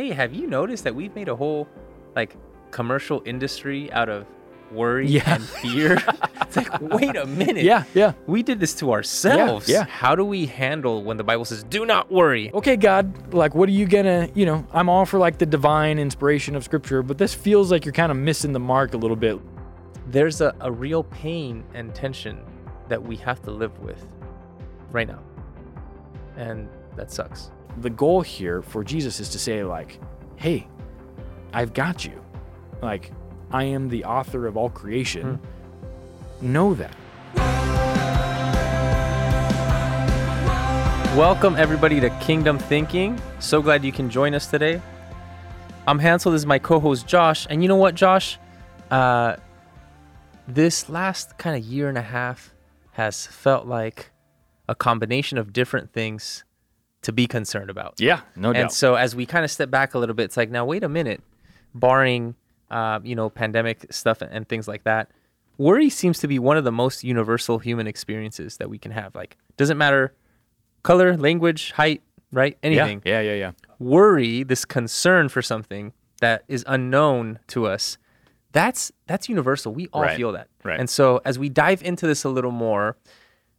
hey, have you noticed that we've made a whole like commercial industry out of worry Yeah. and fear? it's like, wait a minute. Yeah, yeah. We did this to ourselves. yeah. yeah. How do we handle when the Bible says, do not worry? Okay, God, like, what are you gonna, you know, I'm all for like the divine inspiration of scripture, but this feels like you're kind of missing the mark a little bit. There's a, a real pain and tension that we have to live with right now. And that sucks. The goal here for Jesus is to say, like, hey, I've got you. Like, I am the author of all creation. Know that. Welcome, everybody, to Kingdom Thinking. So glad you can join us today. I'm Hansel. This is my co host, Josh. And you know what, Josh? Uh, this last kind of year and a half has felt like a combination of different things to be concerned about. Yeah, no and so as we kind of step back a little bit, it's like, now, wait a minute, barring, uh, you know, pandemic stuff and things like that, worry seems to be one of the most universal human experiences that we can have. Like, doesn't matter color, language, height, right? Anything. Yeah, yeah, yeah, yeah. Worry, this concern for something that is unknown to us, that's that's universal. We all Right, feel that. right. And so as we dive into this a little more,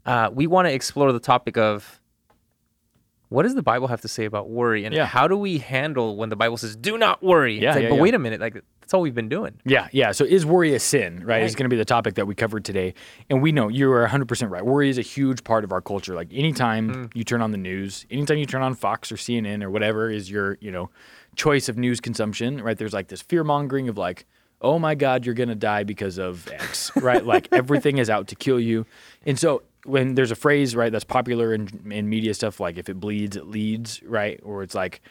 uh, we want to explore the topic of what does the Bible have to say about worry, and Yeah. how do we handle when the Bible says "Do not worry"? Yeah, It's like, yeah, but yeah. wait a minute, like that's all we've been doing. Yeah, yeah. So is worry a sin, right? Is going to be the topic that we covered today. And we know you are 100% right. Worry is a huge part of our culture. Like anytime Mm. you turn on the news, anytime you turn on Fox or CNN or whatever is your, you know, choice of news consumption, right? There's like this fear mongering of like, oh my God, you're going to die because of X, right? Like everything is out to kill you. And so when there's a phrase, right, that's popular in, in media stuff, like if it bleeds, it leads, right? Or it's like,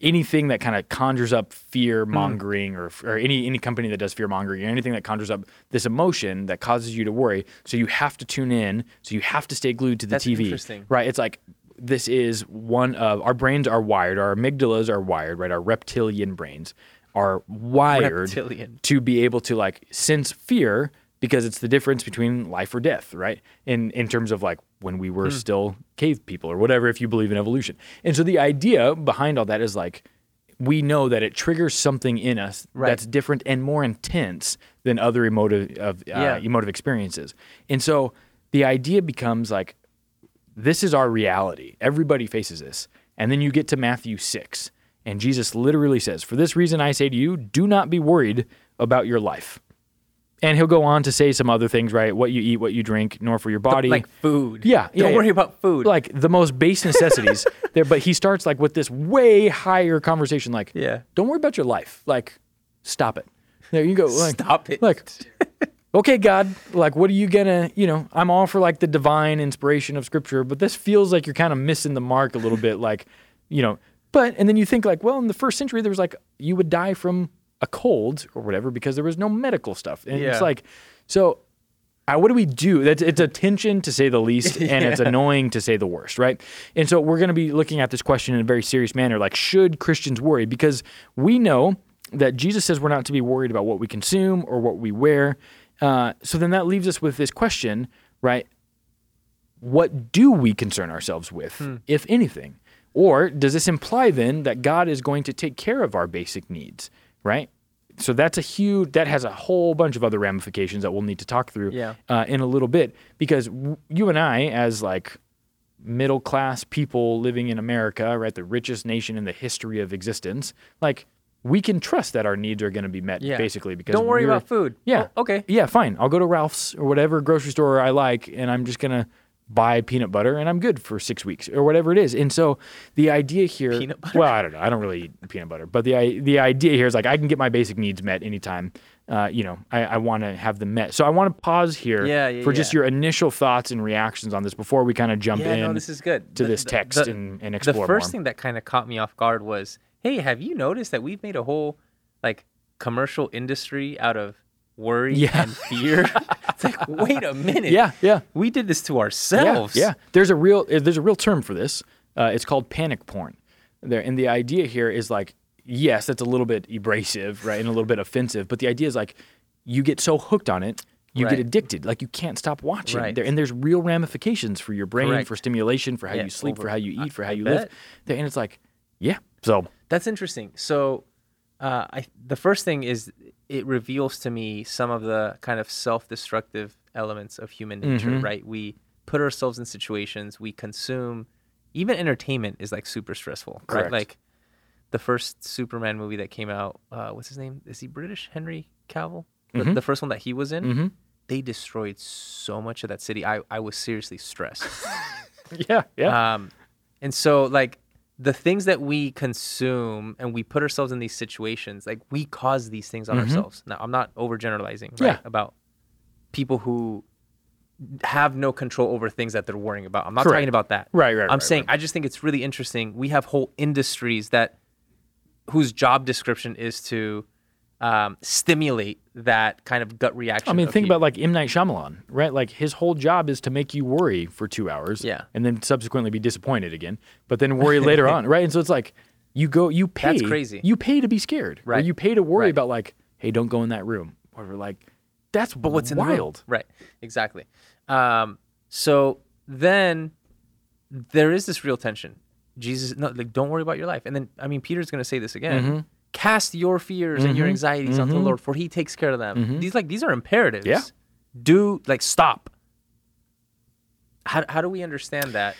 anything that kind of conjures up fear mm. mongering or, or any any company that does fear mongering or anything that conjures up this emotion that causes you to worry so you have to tune in so you have to stay glued to the That's TV interesting. right it's like this is one of our brains are wired our amygdalas are wired right our reptilian brains are wired Reptilian. to be able to like sense fear because it's the difference between life or death, right? In in terms of like when we Hmm. were still cave people or whatever if you believe in evolution. And so the idea behind all that is like we know that it triggers something in us Right. that's different and more intense than other emotive of uh, Yeah. emotive experiences. And so the idea becomes like this is our reality. Everybody faces this. And then you get to Matthew 6, and Jesus literally says, For this reason I say to you, do not be worried about your life. And he'll go on to say some other things, right? What you eat, what you drink, nor for your body. Like food. Yeah, yeah, Don't yeah. worry about food. like the most base necessities there. But he starts like with this way higher conversation, like, Yeah. don't worry about your life. Like, stop it. There you go. Like, Stop it. Like, okay, God, like, what are you gonna, you know, I'm all for like the divine inspiration of scripture, but this feels like you're kind of missing the mark a little bit. Like, you know, but, and then you think like, well, in the first century, there was like, you would die from a cold or whatever because there was no medical stuff. And Yeah. it's like, so uh, what do we do? That's it's a tension to say the least, and it's annoying to say the worst, right? And so we're going to be looking at this question in a very serious manner, like should Christians worry? Because we know that Jesus says we're not to be worried about what we consume or what we wear. Uh, so then that leaves us with this question, right? What do we concern ourselves with, if anything? Or does this imply then that God is going to take care of our basic needs, right? So that's a huge, that has a whole bunch of other ramifications that we'll need to talk through Yeah. uh, in a little bit. Because w- you and I, as like middle class people living in America, right, the richest nation in the history of existence, like we can trust that our needs are going to be met Yeah. basically because Don't worry about food. Yeah. Oh, okay. Yeah, fine. I'll go to Ralph's or whatever grocery store I like, and I'm just gonna buy peanut butter, and I'm good for six weeks or whatever it is. And so the idea here, Peanut butter? well, I don't know. I don't really eat peanut butter, but the the idea here is like I can get my basic needs met anytime. Uh, you know, I, I want to have them met. So I want to pause here Yeah, yeah, for just your initial thoughts and reactions on this before we kind of jump Yeah, in no, this is good. to The- this text the- and, and the explore first more. thing that kind of caught me off guard was, hey, have you noticed that we've made a whole like commercial industry out of worry Yeah. and fear? it's like, wait a minute. Yeah, yeah. We did this to ourselves. Yeah, there's a real uh, there's a real term for this. Uh, it's called panic porn. There, and the idea here is like, yes, that's a little bit abrasive, right, and a little bit offensive. But the idea is like, you get so hooked on it, you Right. get addicted, like you can't stop watching. Right. There, and there's real ramifications for your brain, Correct. for stimulation, for how Yeah, you sleep, over- for how you eat, I- for how you live. There, and it's like, yeah, So That's interesting. So, uh, I the first thing is it reveals to me some of the kind of self-destructive elements of human nature. Mhm. Right? We put ourselves in situations. We consume. Even entertainment is like super stressful. Correct. Right? Like the first Superman movie that came out. Uh, what's his name? Is he British? Henry Cavill. The, Mhm. the first one that he was in. mhm. They destroyed so much of that city. I I was seriously stressed. yeah, yeah. Um, and so like the things that we consume and we put ourselves in these situations, like we cause these things on Mhm. ourselves. Now I'm not overgeneralizing, right? Yeah. About people who have no control over things that they're worrying about. I'm not Correct. talking about that. right, right. I'm right, saying right. I just think it's really interesting. We have whole industries that whose job description is to um, stimulate that kind of gut reaction. I mean, think you. about like M Night Shyamalan, right? Like his whole job is to make you worry for two hours, Yeah. and then subsequently be disappointed again, but then worry later on, right? And so it's like you go, you pay, That's crazy. You pay to be scared, Or Right. you pay to worry Right. about like, hey, don't go in that room, or like, that's but what's in the room? wild. Right. Exactly. Um, so then there is this real tension. Jesus, no, like, don't worry about your life. And then, I mean, Peter's going to say this again. Mhm. Cast your fears and your Mhm. anxieties onto the Mhm. Lord, for He takes care of them. Mhm. These like these are imperatives. Yeah. Do like stop. How how do we understand that?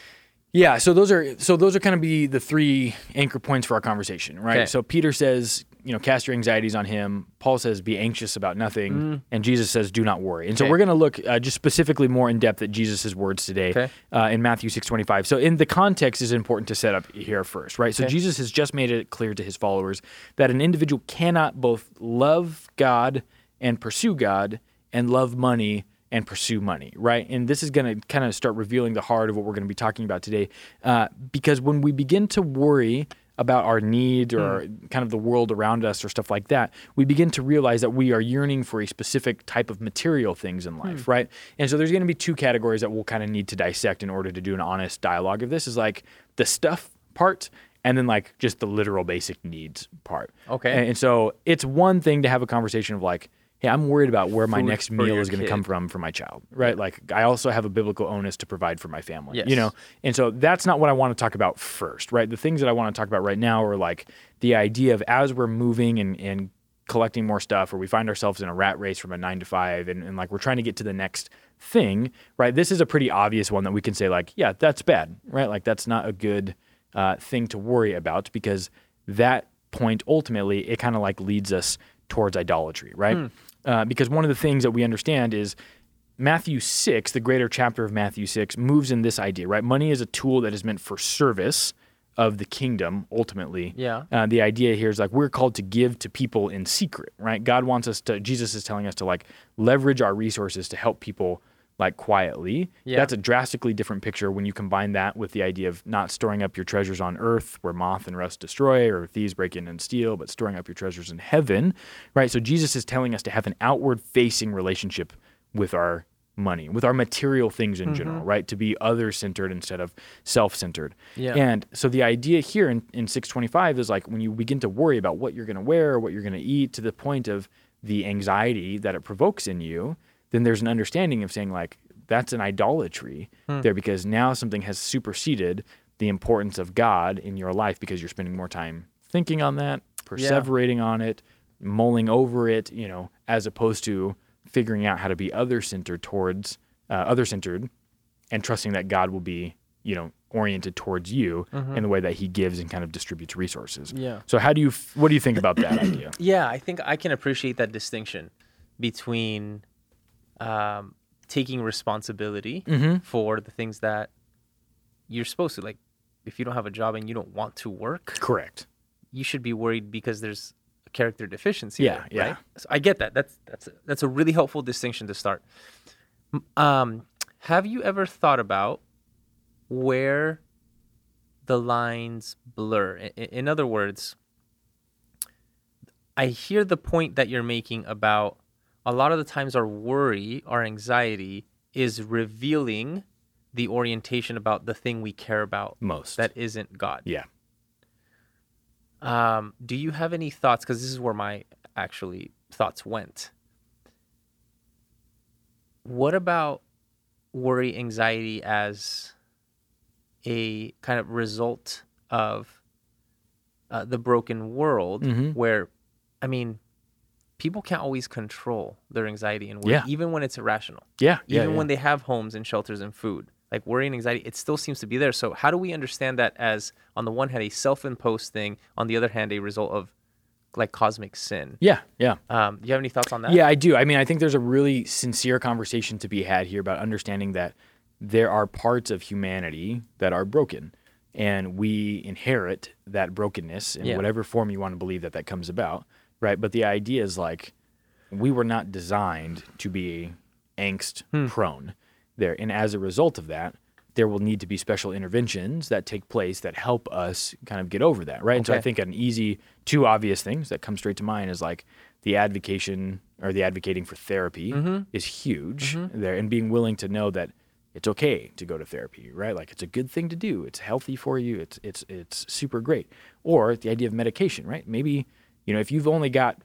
Yeah, so those are so those are kind of be the three anchor points for our conversation, right? Okay. So Peter says, you know, cast your anxieties on him. Paul says, be anxious about nothing, and Jesus says, do not worry. And so Mm. We're going to look uh, just specifically more in depth at Jesus' words today Okay. uh, in Matthew six twenty five. So in the context is important to set up here first, right? So Jesus has just made it clear to his followers that an individual cannot both love God and pursue God and love money and pursue money, right? And this is going to kind of start revealing the heart of what we're going to be talking about today. Uh, because when we begin to worry about our needs or hmm. kind of the world around us or stuff like that, we begin to realize that we are yearning for a specific type of material things in life, hmm. right? And so there's going to be two categories that we'll kind of need to dissect in order to do an honest dialogue of this is like the stuff part and then like just the literal basic needs part. Okay. And, and so it's one thing to have a conversation of like, hey, I'm worried about where my Food next for meal your is going to kid. come from for my child, right? Like I also have a biblical onus to provide for my family, Yes. you know? And so that's not what I want to talk about first, right? The things that I want to talk about right now are like the idea of as we're moving and, and collecting more stuff or we find ourselves in a rat race from a nine to five and, and like we're trying to get to the next thing, right? This is a pretty obvious one that we can say like, yeah, that's bad, right? Like that's not a good uh, thing to worry about because that point ultimately it kind of like leads us towards idolatry, right? Uh, because one of the things that we understand is Matthew 6, the greater chapter of Matthew 6, moves in this idea, right? Money is a tool that is meant for service of the kingdom ultimately. Yeah. Uh, the idea here is like we're called to give to people in secret, right? God wants us to, Jesus is telling us to like leverage our resources to help people like quietly. Yeah. That's a drastically different picture when you combine that with the idea of not storing up your treasures on earth where moth and rust destroy or thieves break in and steal, but storing up your treasures in heaven, right? So Jesus is telling us to have an outward facing relationship with our money, with our material things in general, mm-hmm. right? To be other centered instead of self centered. Yeah. And so the idea here in, in 625 is like when you begin to worry about what you're going to wear or what you're going to eat to the point of the anxiety that it provokes in you, then there's an understanding of saying like that's an idolatry there because now something has superseded the importance of God in your life because you're spending more time thinking on that, perseverating on it, mulling over it, you know, as opposed to figuring out how to be other centered towards uh, other centered and trusting that God will be, you know, oriented towards you in the way that he gives and kind of distributes resources. Yeah. So how do you f- what do you think about that idea? Yeah, I think I can appreciate that distinction between um, taking responsibility Mhm. for the things that you're supposed to. Like, if you don't have a job and you don't want to work, Correct. you should be worried because there's a character deficiency. Yeah, there, yeah. Right? So I get that. That's that's a, that's a really helpful distinction to start. Um, have you ever thought about where the lines blur? I- i- in other words, I hear the point that you're making about a lot of the times our worry, our anxiety is revealing the orientation about the thing we care about Most. that isn't God. yeah. Um, do you have any thoughts? Because this is where my actually thoughts went. What about worry, anxiety as a kind of result of uh, the broken world Mm-hmm. where, I mean, people can't always control their anxiety and worry, Yeah. even when it's irrational. Yeah. Even yeah. when they have homes and shelters and food, like worry and anxiety, it still seems to be there. So how do we understand that as, on the one hand, a self-imposed thing, on the other hand, a result of like cosmic sin? yeah. Yeah. Um, do you have any thoughts on that? Yeah, I do. I mean, I think there's a really sincere conversation to be had here about understanding that there are parts of humanity that are broken, and we inherit that brokenness in Yeah. whatever form you want to believe that that comes about, right? But the idea is like we were not designed to be angst Hmm. prone there, and as a result of that. There will need to be special interventions that take place that help us kind of get over that, right? And so I Okay. think an easy, two obvious things that come straight to mind is like the advocation or the advocating for therapy Mm-hmm. is huge there and being willing to know that it's okay to go to therapy right like it's a good thing to do it's healthy for you it's it's it's super great or the idea of medication right maybe you know if you've only got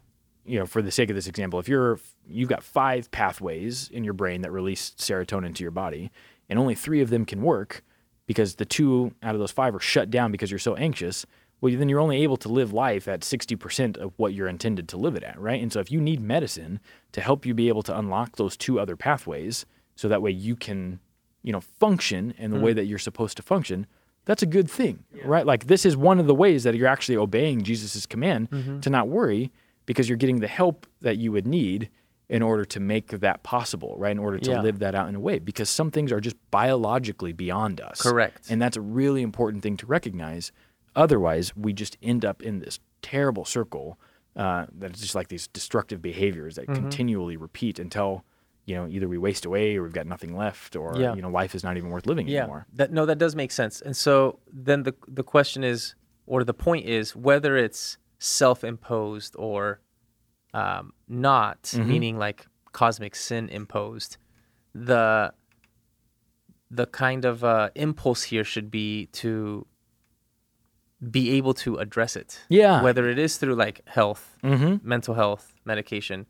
you know for the sake of this example if you're you've got five pathways in your brain that release serotonin to your body and only three of them can work because the two out of those five are shut down because you're so anxious well then you're only able to live life at 60% of what you're intended to live it at right? And so if you need medicine to help you be able to unlock those two other pathways so that way you can you know function in the mm-hmm. way that you're supposed to function that's a good thing right like this is one of the ways that you're actually obeying jesus' command to not worry because you're getting the help that you would need in order to make that possible right in order to Yeah. live that out in a way because some things are just biologically beyond us Correct. and that's a really important thing to recognize otherwise we just end up in this terrible circle uh, that's just like these destructive behaviors that Mm-hmm. continually repeat until you know either we waste away or we've got nothing left or Yeah. you know life is not even worth living yeah anymore that no that does make sense and so then the the question is or the point is whether it's self-imposed or um, not Mm-hmm. meaning like cosmic sin imposed the the kind of uh, impulse here should be to be able to address it Yeah. whether it is through like health Mhm. mental health medication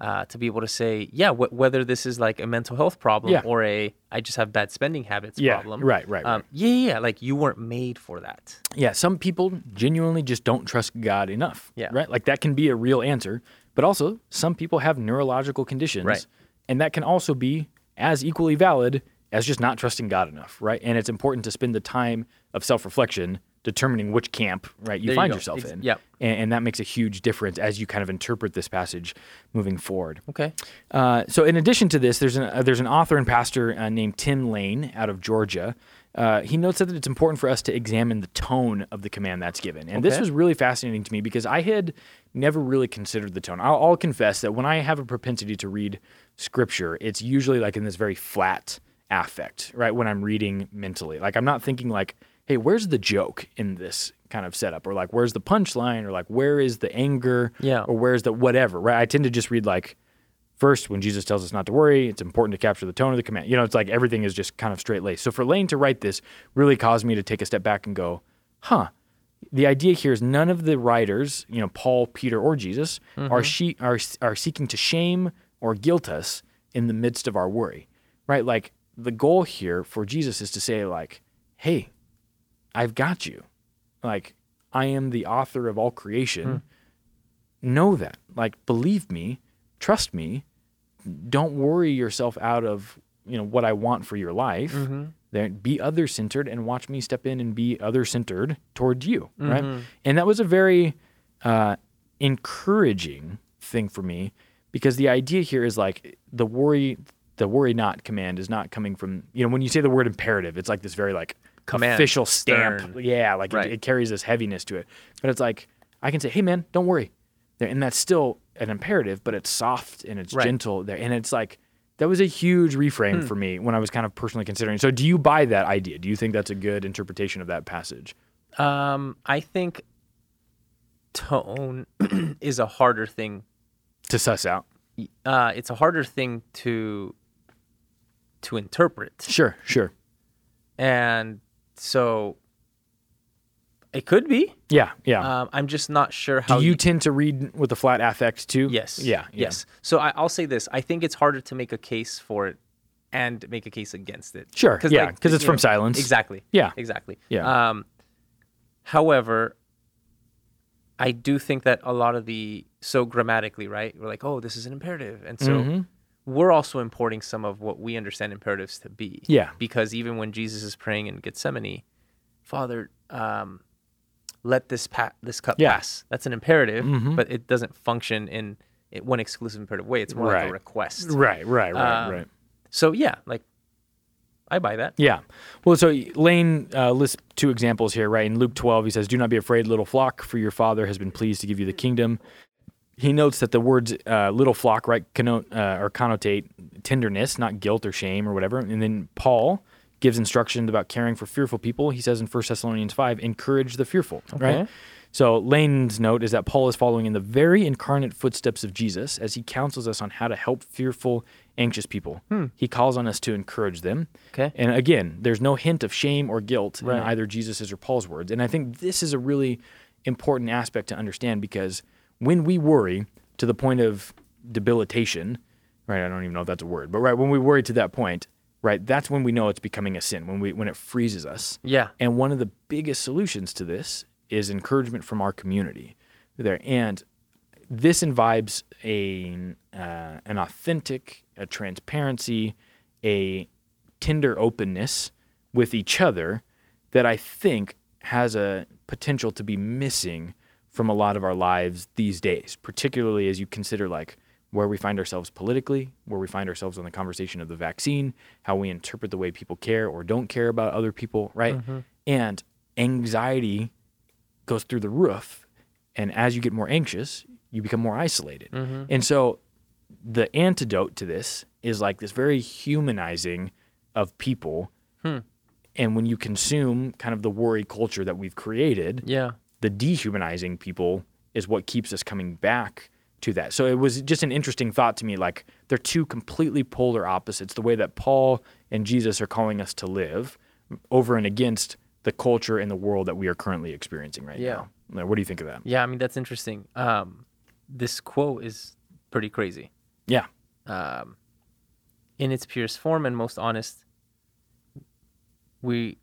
uh, to be able to say yeah wh- whether this is like a mental health problem Yeah. or a i just have bad spending habits Yeah, problem right, right, um, right. yeah yeah yeah, like you weren't made for that yeah some people genuinely just don't trust god enough Yeah. right like that can be a real answer but also some people have neurological conditions Right. and that can also be as equally valid as just not trusting god enough right and it's important to spend the time of self-reflection determining which camp right you There find go. yourself Ex- in yep. and, and that makes a huge difference as you kind of interpret this passage moving forward okay uh, so, in addition to this, there's an uh, there's an author and pastor uh, named Tim Lane out of Georgia. Uh, he notes that it's important for us to examine the tone of the command that's given, and this was really fascinating to me because I had never really considered the tone. I'll, I'll confess that when I have a propensity to read scripture, it's usually like in this very flat affect, right? When I'm reading mentally, like I'm not thinking like, "Hey, where's the joke in this?" kind of setup or like where's the punchline or like where is the anger Yeah. or where's the whatever right i tend to just read like First, when Jesus tells us not to worry, it's important to capture the tone of the command. You know, it's like everything is just kind of straight laced. So for Lane to write this really caused me to take a step back and go, huh. The idea here is none of the writers, you know, Paul, Peter, or Jesus, are, mm-hmm. she, are are seeking to shame or guilt us in the midst of our worry, right? Like the goal here for Jesus is to say, like, hey, I've got you. Like, I am the author of all creation. Hmm. Know that. Like, believe me, trust me. Don't worry yourself out of, you know, what I want for your life. Mm-hmm. There, be other centered and watch me step in and be other centered towards you. Right. Mm-hmm. And that was a very uh, encouraging thing for me because the idea here is like the worry, the worry not command is not coming from, you know, when you say the word imperative, it's like this very like Command, official stamp. stern. Yeah, like Right. it, it carries this heaviness to it. But it's like I can say, "Hey, man, don't worry," and that's still an imperative, but it's soft and it's Right. gentle there, and it's like that was a huge reframe Hmm. for me when I was kind of personally considering. So, do you buy that idea? Do you think that's a good interpretation of that passage? um i think tone is a harder thing To suss out. uh it's a harder thing to to interpret Sure, sure. and so it could be Yeah, yeah. um, i'm just not sure how do you tend to read with a flat affect too? Yes. Yeah. yeah. Yes. So I, I'll say this: I think it's harder to make a case for it and make a case against it. Sure, yeah, 'cause it's you from silence. Exactly. Yeah. Exactly. Yeah. Um, however, I do think that a lot of the so grammatically, right? We're like, oh, this is an imperative, and so Mhm. We're also importing some of what we understand imperatives to be. Yeah. Because even when Jesus is praying in Gethsemane, Father, um, let this pa- this cup Yeah. pass. That's an imperative, Mhm. but it doesn't function in, one exclusive imperative way. It's more like a request. Right, right, right, Um, right. So yeah, like I buy that. Yeah. Well, so Lane uh, lists two examples here, right? In Luke 12, he says, Do not be afraid, little flock, for your Father has been pleased to give you the kingdom. He notes that the words uh, little flock, right, connote, uh, or connotate tenderness, not guilt or shame or whatever. And then Paul gives instructions about caring for fearful people. He says in 1 Thessalonians 5, encourage the fearful, right? So Lane's note is that Paul is following in the very incarnate footsteps of Jesus as he counsels us on how to help fearful, anxious people. He calls on us to encourage them. Okay. And again, there's no hint of shame or guilt Right. in either Jesus's or Paul's words. And I think this is a really important aspect to understand because when we worry to the point of debilitation, right? I don't even know if that's a word, but right when we worry to that point, right, that's when we know it's becoming a sin, when we when it freezes us. Yeah. And one of the biggest solutions to this is encouragement from our community there. And this imbibes a uh, an authentic, a transparency, a tender openness with each other that I think has a potential to be missing from a lot of our lives these days, particularly as you consider like where we find ourselves politically, where we find ourselves on the conversation of the vaccine, how we interpret the way people care or don't care about other people, right? Mm-hmm. And anxiety goes through the roof. And as you get more anxious, you become more isolated. Mm-hmm. And so the antidote to this is like this very humanizing of people. Hmm. And when you consume kind of the worry culture that we've created, Yeah. The dehumanizing people is what keeps us coming back to that. So it was just an interesting thought to me like they're two completely polar opposites the way that Paul and Jesus are calling us to live over and against the culture and the world that we are currently experiencing right Yeah. now. What do you think of that? Yeah. I mean, that's interesting. Um, this quote is pretty crazy. Yeah. um, in its purest form and most honest, we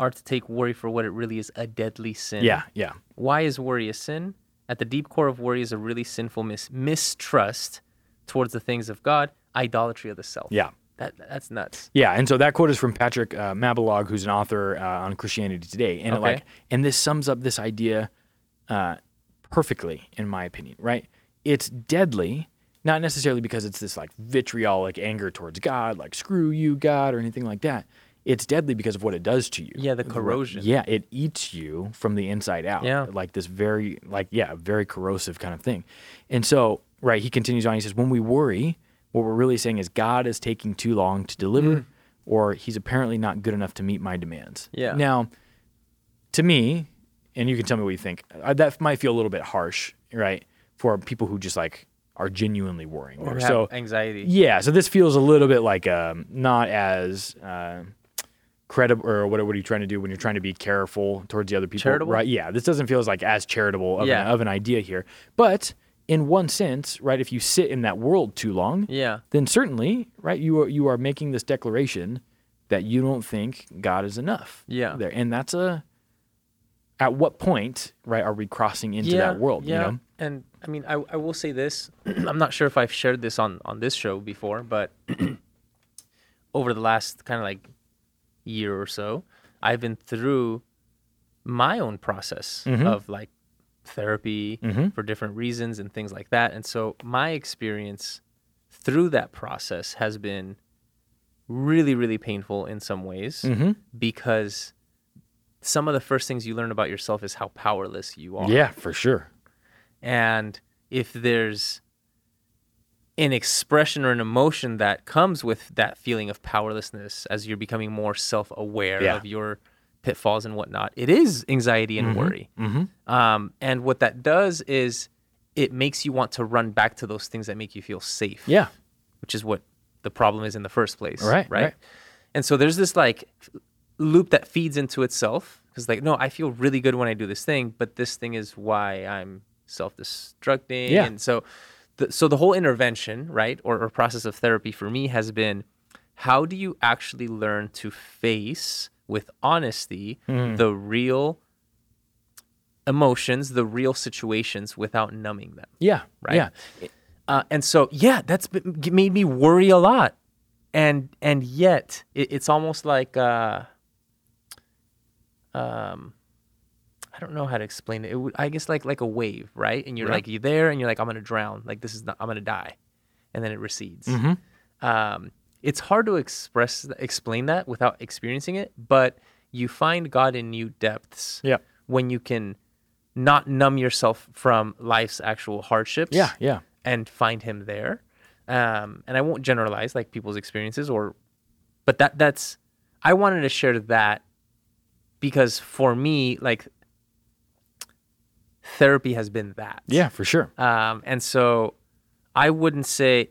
are to take worry for what it really is a deadly sin. Yeah, yeah. Why is worry a sin? At the deep core of worry is a really sinful mis- mistrust towards the things of God, idolatry of the self. Yeah. That, that's nuts. Yeah, and so that quote is from Patrick uh, Mabilog, who's an author uh, on Christianity Today, and Okay. like, and this sums up this idea uh, perfectly, in my opinion. Right? It's deadly, not necessarily because it's this like vitriolic anger towards God, like "screw you, God" or anything like that. It's deadly because of what it does to you. Yeah, the corrosion. Yeah, it eats you from the inside out. Yeah. Like this very, like, yeah, very corrosive kind of thing. And so, right, he continues on. He says, when we worry, what we're really saying is God is taking too long to deliver, or he's apparently not good enough to meet my demands. Yeah. Now, to me, and you can tell me what you think, uh, that might feel a little bit harsh, right, for people who just like are genuinely worrying. Or have So, anxiety. yeah, so this feels a little bit like um, not as uh, credible, or what, what are you trying to do when you're trying to be careful towards the other people? Charitable? right? Yeah, this doesn't feel as like as charitable of, Yeah. an, of an idea here. But in one sense, right, if you sit in that world too long, Yeah. then certainly, right, you are you are making this declaration that you don't think God is enough. Yeah. there, and that's a. At what point, right, are we crossing into that world? Yeah. You know? And I mean, I, I will say this. I'm not sure if I've shared this on, on this show before, but over the last kind of like year or so, I've been through my own process Mhm. of like therapy Mhm. for different reasons and things like that. And so my experience through that process has been really, really painful in some ways Mhm. because some of the first things you learn about yourself is how powerless you are. Yeah, for sure. And if there's an expression or an emotion that comes with that feeling of powerlessness as you're becoming more self aware Yeah. of your pitfalls and whatnot, it is anxiety and worry. Mm-hmm. Um, and what that does is it makes you want to run back to those things that make you feel safe Yeah. which is what the problem is in the first place. Right, Right. right. And so there's this like loop that feeds into itself because like no, I feel really good when I do this thing, but this thing is why I'm self-destructing. Yeah. And so, the, so the whole intervention, right, or, or process of therapy for me has been, how do you actually learn to face with honesty Mm-hmm. the real emotions, the real situations, without numbing them. Yeah. Right. Yeah. Uh, and so, yeah, that's made me worry a lot. And and yet, it, it's almost like, uh, um, I don't know how to explain it. it would, I guess like like a wave, right? And you're Yeah. like you're there, and you're like, I'm gonna drown. Like this is not, I'm gonna die, and then it recedes. Mhm. Um, it's hard to express explain that without experiencing it, but you find God in new depths Yeah. when you can not numb yourself from life's actual hardships Yeah. Yeah. and find him there. Um, and I won't generalize like people's experiences or, but that that's, I wanted to share that because for me, like therapy has been that. Yeah. For sure. Um, and so I wouldn't say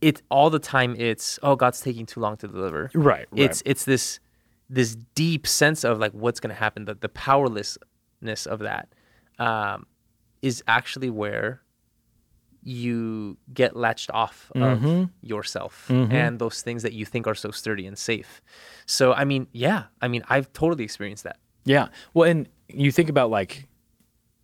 it all the time. It's, oh, God's taking too long to deliver Right. right. it's it's this this deep sense of like what's going to happen the, the powerlessness of that um, is actually where you get latched off of Mhm. yourself Mhm. and those things that you think are so sturdy and safe so i mean yeah i mean i've totally experienced that Yeah. Well, and you think about like,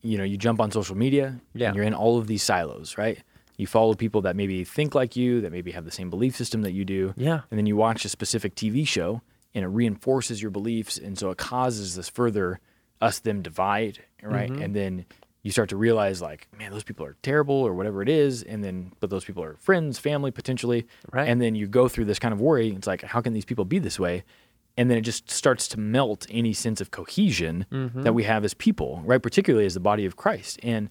you know, you jump on social media Yeah. and you're in all of these silos, right? You follow people that maybe think like you, that maybe have the same belief system that you do. Yeah. And then you watch a specific TV show and it reinforces your beliefs. And so it causes this further us them divide, right? Mm-hmm. And then you start to realize like, man, those people are terrible or whatever it is. And then, but those people are friends, family potentially. Right. And then you go through this kind of worry. It's like, how can these people be this way? And then it just starts to melt any sense of cohesion Mm-hmm. that we have as people, right? Particularly as the body of Christ. And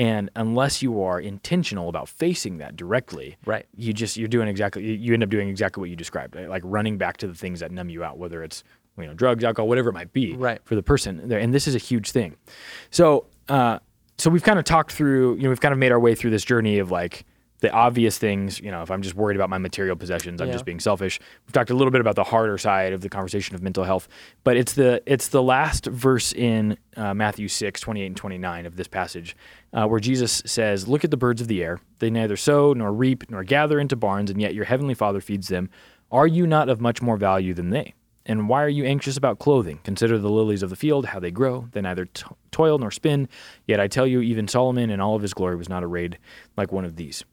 and unless you are intentional about facing that directly, Right. you just you're doing exactly you- end up doing exactly what you described, right? like running back to the things that numb you out, whether it's you know drugs, alcohol, whatever it might be, Right. for the person. there. And this is a huge thing. So uh, so we've kind of talked through, you know, we've kind of made our way through this journey of like the obvious things, you know, if I'm just worried about my material possessions, I'm Yeah. just being selfish. We've talked a little bit about the harder side of the conversation of mental health, but it's the it's the last verse in uh, Matthew 6, 28 and 29 of this passage uh, where Jesus says, Look at the birds of the air. They neither sow nor reap nor gather into barns, and yet your heavenly Father feeds them. Are you not of much more value than they? And why are you anxious about clothing? Consider the lilies of the field, how they grow. They neither to- toil nor spin. Yet I tell you, even Solomon in all of his glory was not arrayed like one of these.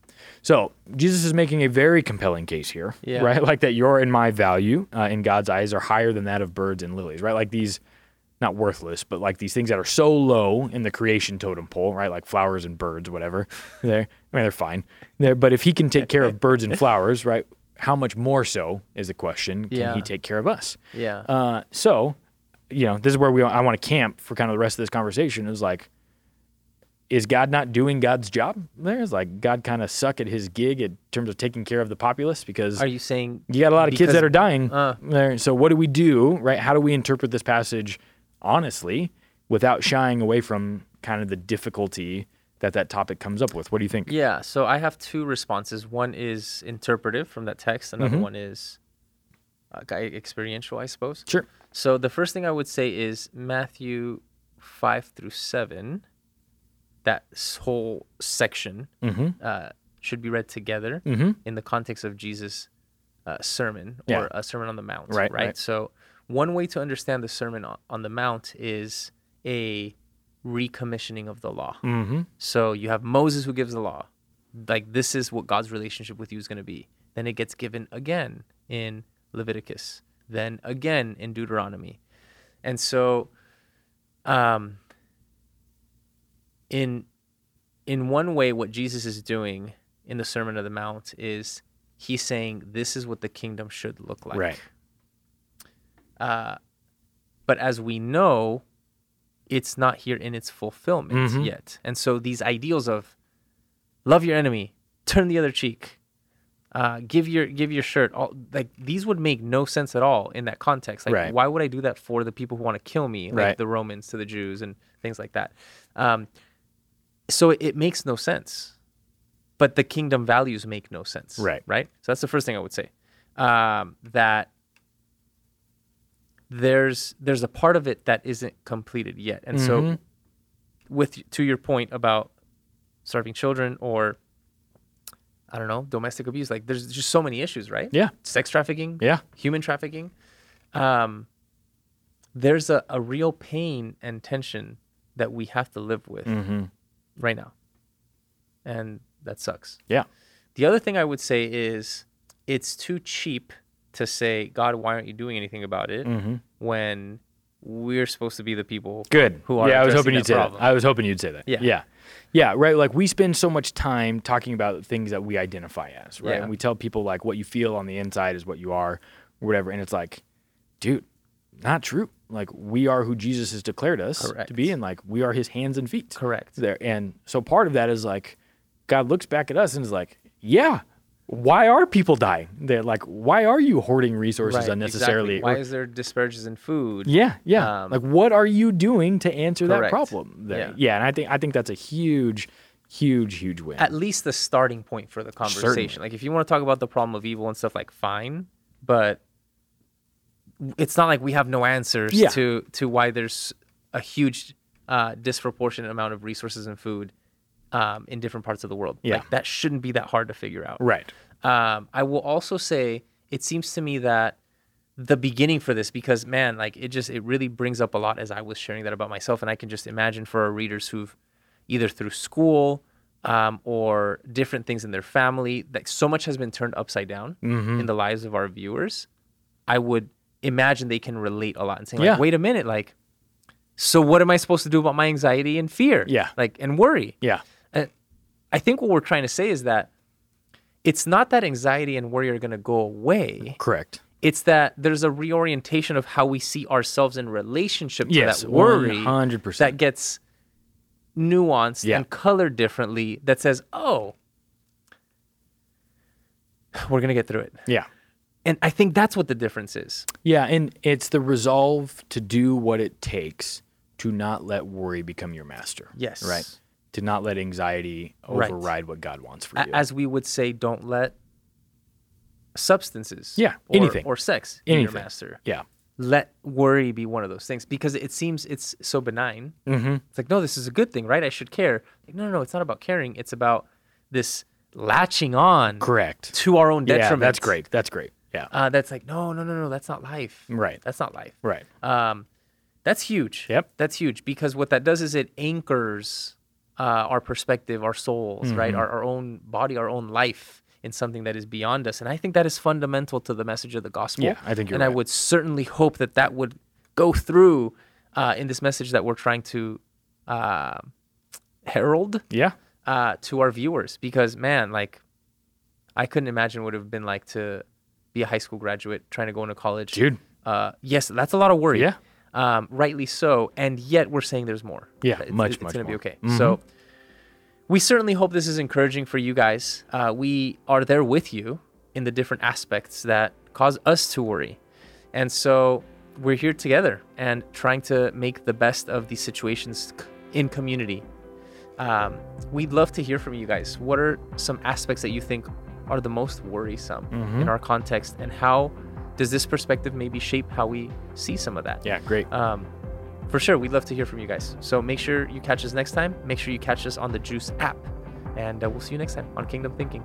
So Jesus is making a very compelling case here, Yeah. right? Like that your and my value uh, in God's eyes are higher than that of birds and lilies, right? Like these, not worthless, but like these things that are so low in the creation totem pole, right? Like flowers and birds, whatever. They're, I mean, they're fine. They're, but if he can take care of birds and flowers, right? How much more so is the question? Can Yeah. he take care of us? yeah Uh, so, you know, this is where we I want to camp for kind of the rest of this conversation. Is like, is God not doing God's job? There is like God kind of suck at his gig in terms of taking care of the populace because are you saying you got a lot of kids that are dying uh. there. So what do we do, right? How do we interpret this passage honestly without shying away from kind of the difficulty that that topic comes up with? What do you think? Yeah, so I have two responses. One is interpretive from that text. Another Mhm. one is uh, experiential, I suppose. Sure. So the first thing I would say is Matthew five through seven. That whole section Mm-hmm. uh, should be read together Mm-hmm. in the context of Jesus' uh, sermon Yeah. or a sermon on the mount. Right, Right. right. So one way to understand the sermon on, on the mount is a recommissioning of the law. Mm-hmm. So you have Moses who gives the law. Like this is what God's relationship with you is going to be. Then it gets given again in Leviticus, then again in Deuteronomy. And so um in in one way what Jesus is doing in the Sermon on the Mount is he's saying this is what the kingdom should look like. Right. Uh, but as we know, it's not here in its fulfillment Mhm. yet. And so these ideals of love your enemy, turn the other cheek, uh, give your give your shirt, all like these would make no sense at all in that context. Like, Right. why would I do that for the people who want to kill me, like Right. the Romans to the Jews and things like that? Um, so it, makes no sense. But the kingdom values make no sense. Right. Right. So that's the first thing I would say. Um, that there's there's a part of it that isn't completed yet. And so Mhm. with to your point about starving children or I don't know, domestic abuse, like there's just so many issues, right? Yeah. Sex trafficking, Yeah. human trafficking. Um there's a, a real pain and tension that we have to live with Mm-hmm. Right now. And that sucks. Yeah. The other thing I would say is it's too cheap to say, God, why aren't you doing anything about it Mm-hmm. when we're supposed to be the people Good. who are yeah, I was hoping you'd say problem. that. I was hoping you'd say that. Yeah. Yeah. Yeah, right. Like we spend so much time talking about things that we identify as, right? Yeah. And we tell people like what you feel on the inside is what you are, or whatever. And it's like, dude, not true. Like we are who Jesus has declared us Correct. to be, and like we are his hands and feet. Correct. There. And so part of that is like God looks back at us and is like, Yeah, why are people dying? They're like, why are you hoarding resources Right, unnecessarily? exactly. Why Or- is there disparages in food? yeah, yeah. Um, like, what are you doing to answer that problem? There? Yeah. Yeah. and I think I think that's a huge, huge, huge win. At least the starting point for the conversation. Like if you want to talk about the problem of evil and stuff, like fine, but it's not like we have no answers Yeah. to to why there's a huge uh, disproportionate amount of resources and food um, in different parts of the world. Yeah. Like that shouldn't be that hard to figure out. right. Um, I will also say it seems to me that the beginning for this, because man, like it just it really brings up a lot as I was sharing that about myself, and I can just imagine for our readers who've either through school um, or different things in their family, like so much has been turned upside down Mm-hmm. in the lives of our viewers. I would imagine they can relate a lot and saying, like, Yeah. wait a minute, like, so what am I supposed to do about my anxiety and fear? Yeah. like and worry. Yeah. And I think what we're trying to say is that it's not that anxiety and worry are going to go away. Correct. It's that there's a reorientation of how we see ourselves in relationship to Yes. that worry 100%. that gets nuanced Yeah. and colored differently that says, oh, we're going to get through it. Yeah. And I think that's what the difference is. Yeah, and it's the resolve to do what it takes to not let worry become your master. Yes. Right. To not let anxiety Right. override what God wants for you. As we would say, don't let substances Yeah, or, anything. or sex be your master. yeah. let worry be one of those things because it seems it's so benign. Mm-hmm. It's like, no, this is a good thing, right? I should care. Like, no, no, no, it's not about caring. It's about this latching on Correct. to our own detriment. Yeah, that's great. That's great. Yeah. Uh, that's like, no, no, no, no, that's not life. Right. That's not life. Right. Um, that's huge. Yep. That's huge because what that does is it anchors uh, our perspective, our souls, right? Mm-hmm. Our, our own body, our own life in something that is beyond us. And I think that is fundamental to the message of the gospel. Yeah, I think you're And I would certainly hope that that would go through uh, in this message that we're trying to uh, herald Yeah. uh, to our viewers because man like i couldn't imagine what it would have been like to be a high school graduate trying to go into college Dude. uh, yes that's a lot of worry Yeah. um, rightly so and yet we're saying there's more Yeah, it's, much, it's much gonna be more. okay Mhm. so we certainly hope this is encouraging for you guys uh, we are there with you in the different aspects that cause us to worry and so we're here together and trying to make the best of these situations in community um, we'd love to hear from you guys. What are some aspects that you think are the most worrisome Mm-hmm. in our context, and how does this perspective maybe shape how we see some of that? Yeah. Great. Um, for sure, we'd love to hear from you guys. So make sure you catch us next time. Make sure you catch us on the Juice app, and uh, we'll see you next time on Kingdom Thinking.